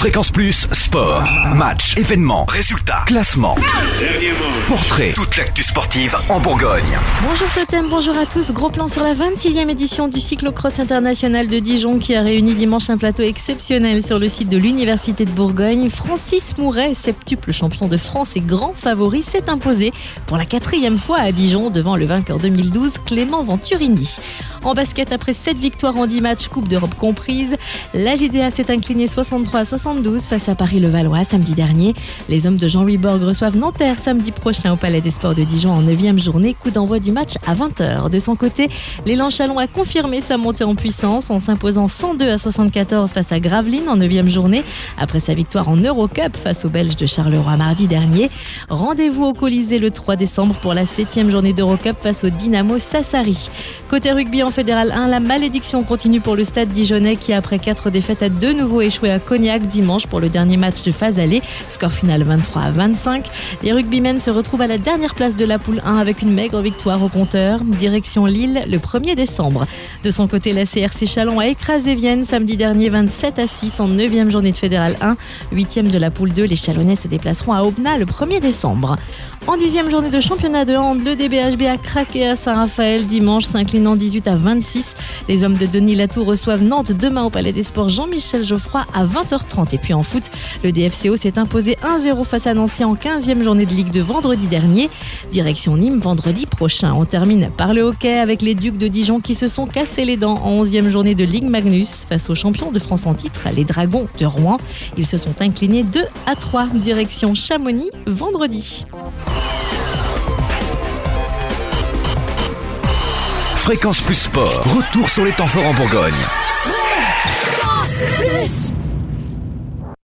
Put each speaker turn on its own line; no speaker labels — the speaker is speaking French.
Fréquence Plus, sport, match, événements, résultats, classement, portrait, toute l'actu sportive en Bourgogne.
Bonjour Totem, bonjour à tous. Gros plan sur la 26e édition du cyclocross international de Dijon qui a réuni dimanche un plateau exceptionnel sur le site de l'Université de Bourgogne. Francis Mouret, septuple champion de France et grand favori, s'est imposé pour la quatrième fois à Dijon devant le vainqueur 2012 Clément Venturini. En basket, après 7 victoires en 10 matchs, Coupe d'Europe comprise, la GDA s'est inclinée 63 à 72 face à Paris-le-Valois samedi dernier. Les hommes de Jean-Louis Borg reçoivent Nanterre samedi prochain au Palais des Sports de Dijon en 9e journée. Coup d'envoi du match à 20h. De son côté, l'élan Chalon a confirmé sa montée en puissance en s'imposant 102 à 74 face à Gravelines en 9e journée après sa victoire en Eurocup face aux Belges de Charleroi mardi dernier. Rendez-vous au Colisée le 3 décembre pour la 7e journée d'Eurocup face au Dynamo Sassari. Côté rugby en fédéral 1, la malédiction continue pour le stade dijonnais qui après quatre défaites a de nouveau échoué à Cognac dimanche pour le dernier match de phase aller. Score final 23 à 25. Les rugbymen se retrouvent à la dernière place de la poule 1 avec une maigre victoire au compteur. Direction Lille le 1er décembre. De son côté, la CRC Chalon a écrasé Vienne samedi dernier 27 à 6 en 9e journée de fédéral 1. 8e de la poule 2, les Chalonnais se déplaceront à Aubenas le 1er décembre. En 10e journée de championnat de hand, le DBHB a craqué à Saint-Raphaël dimanche, s'inclinant 18 à 26. Les hommes de Denis Latour reçoivent Nantes demain au Palais des Sports Jean-Michel Geoffroy à 20h30. Et puis en foot, le DFCO s'est imposé 1-0 face à Nancy en 15e journée de Ligue de vendredi dernier. Direction Nîmes vendredi prochain. On termine par le hockey avec les Ducs de Dijon qui se sont cassés les dents en 11e journée de Ligue Magnus face aux champions de France en titre, les Dragons de Rouen. Ils se sont inclinés 2 à 3. Direction Chamonix vendredi.
Fréquence Plus Sport, retour sur les temps forts en Bourgogne.